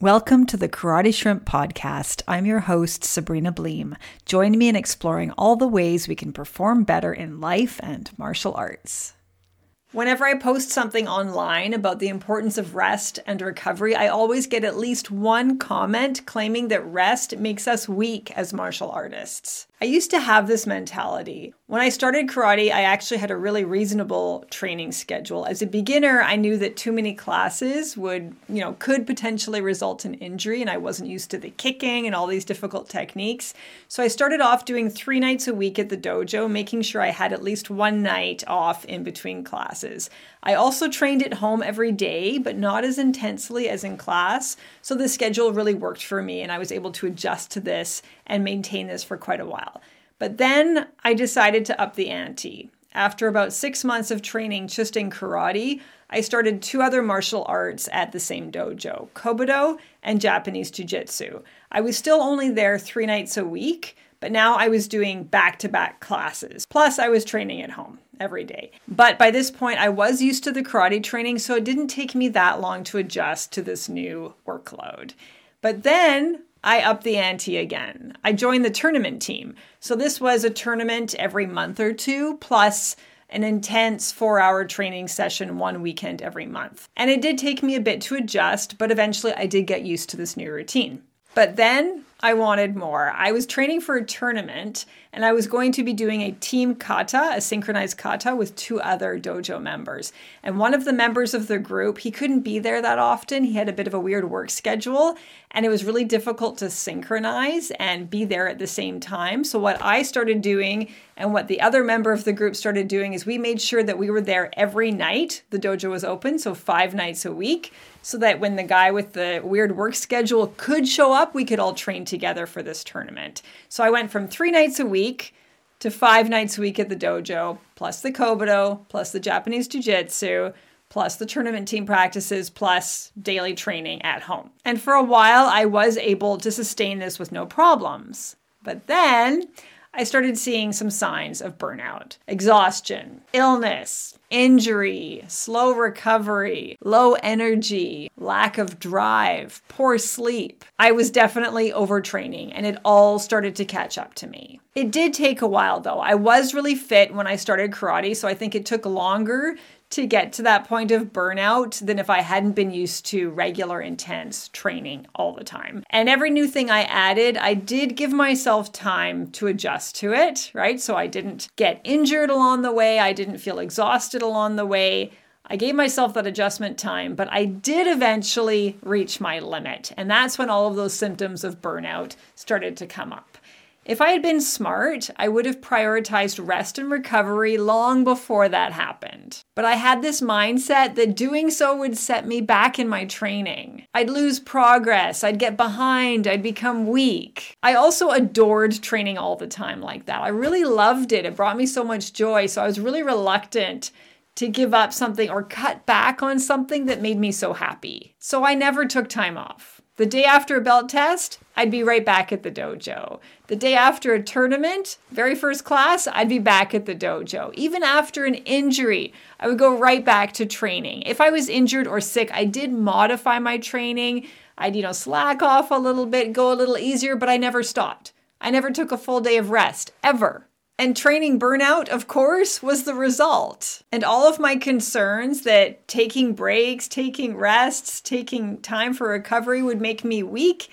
Welcome to the Karate Shrimp Podcast. I'm your host, Sabrina Bleem. Join me in exploring all the ways we can perform better in life and martial arts. Whenever I post something online about the importance of rest and recovery, I always get at least one comment claiming that rest makes us weak as martial artists. I used to have this mentality. When I started karate, I actually had a really reasonable training schedule. As a beginner, I knew that too many classes would, you know, could potentially result in injury, and I wasn't used to the kicking and all these difficult techniques. So I started off doing three nights a week at the dojo, making sure I had at least one night off in between classes. I also trained at home every day, but not as intensely as in class. So the schedule really worked for me, and I was able to adjust to this and maintain this for quite a while. But then I decided to up the ante. After about six months of training just in karate, I started two other martial arts at the same dojo Kobudo and Japanese Jiu Jitsu. I was still only there three nights a week, but now I was doing back to back classes. Plus, I was training at home every day. But by this point, I was used to the karate training, so it didn't take me that long to adjust to this new workload. But then I upped the ante again. I joined the tournament team. So this was a tournament every month or two, plus an intense four hour training session one weekend every month. And it did take me a bit to adjust, but eventually I did get used to this new routine. But then I wanted more. I was training for a tournament and I was going to be doing a team kata, a synchronized kata with two other dojo members. And one of the members of the group, he couldn't be there that often. He had a bit of a weird work schedule and it was really difficult to synchronize and be there at the same time. So, what I started doing and what the other member of the group started doing is we made sure that we were there every night the dojo was open, so five nights a week so that when the guy with the weird work schedule could show up, we could all train together for this tournament. So I went from three nights a week to five nights a week at the dojo, plus the Kobudo, plus the Japanese Jiu Jitsu, plus the tournament team practices, plus daily training at home. And for a while, I was able to sustain this with no problems. But then I started seeing some signs of burnout, exhaustion, illness, injury, slow recovery, low energy, lack of drive, poor sleep. I was definitely overtraining and it all started to catch up to me. It did take a while though. I was really fit when I started karate, so I think it took longer to get to that point of burnout than if I hadn't been used to regular intense training all the time. And every new thing I added, I did give myself time to adjust to it, right? So I didn't get injured along the way, I didn't feel exhausted along the way. I gave myself that adjustment time, but I did eventually reach my limit. And that's when all of those symptoms of burnout started to come up. If I had been smart, I would have prioritized rest and recovery long before that happened. But I had this mindset that doing so would set me back in my training. I'd lose progress, I'd get behind, I'd become weak. I also adored training all the time like that. I really loved it. It brought me so much joy. So I was really reluctant to give up something or cut back on something that made me so happy. So I never took time off. The day after a belt test, I'd be right back at the dojo. The day after a tournament, very first class, I'd be back at the dojo. Even after an injury, I would go right back to training. If I was injured or sick, I did modify my training. I'd, you know, slack off a little bit, go a little easier, but I never stopped. I never took a full day of rest, ever. And training burnout, of course, was the result. And all of my concerns that taking breaks, taking rests, taking time for recovery would make me weak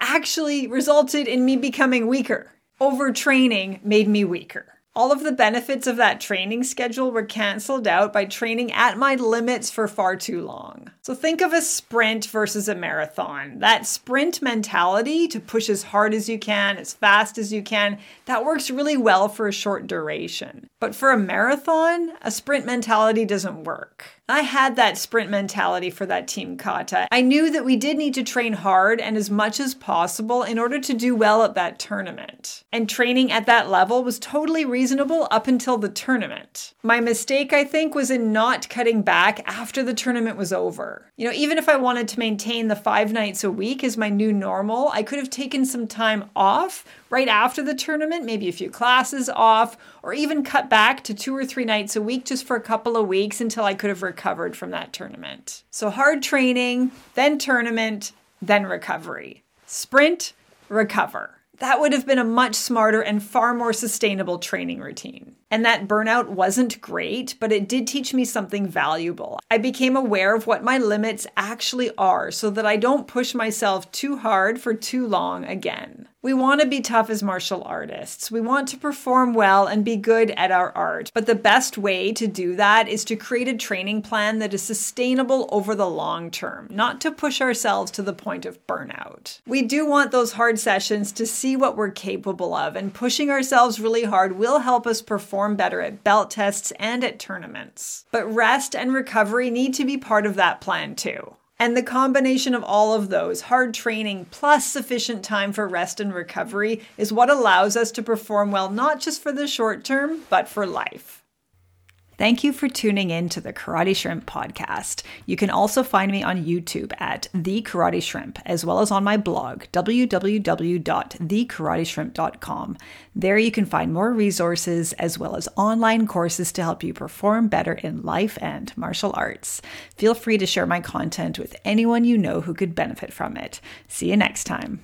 actually resulted in me becoming weaker. Overtraining made me weaker. All of the benefits of that training schedule were canceled out by training at my limits for far too long. So think of a sprint versus a marathon. That sprint mentality to push as hard as you can, as fast as you can, that works really well for a short duration. But for a marathon, a sprint mentality doesn't work. I had that sprint mentality for that team kata. I knew that we did need to train hard and as much as possible in order to do well at that tournament. And training at that level was totally reasonable up until the tournament. My mistake, I think, was in not cutting back after the tournament was over. You know, even if I wanted to maintain the five nights a week as my new normal, I could have taken some time off right after the tournament, maybe a few classes off, or even cut back to two or three nights a week just for a couple of weeks until I could have recovered from that tournament. So hard training, then tournament, then recovery. Sprint, recover. That would have been a much smarter and far more sustainable training routine. And that burnout wasn't great, but it did teach me something valuable. I became aware of what my limits actually are so that I don't push myself too hard for too long again. We want to be tough as martial artists. We want to perform well and be good at our art. But the best way to do that is to create a training plan that is sustainable over the long term, not to push ourselves to the point of burnout. We do want those hard sessions to see what we're capable of, and pushing ourselves really hard will help us perform better at belt tests and at tournaments. But rest and recovery need to be part of that plan too. And the combination of all of those, hard training plus sufficient time for rest and recovery, is what allows us to perform well not just for the short term, but for life. Thank you for tuning in to the Karate Shrimp podcast. You can also find me on YouTube at The Karate Shrimp, as well as on my blog, www.thekarateshrimp.com. There you can find more resources as well as online courses to help you perform better in life and martial arts. Feel free to share my content with anyone you know who could benefit from it. See you next time.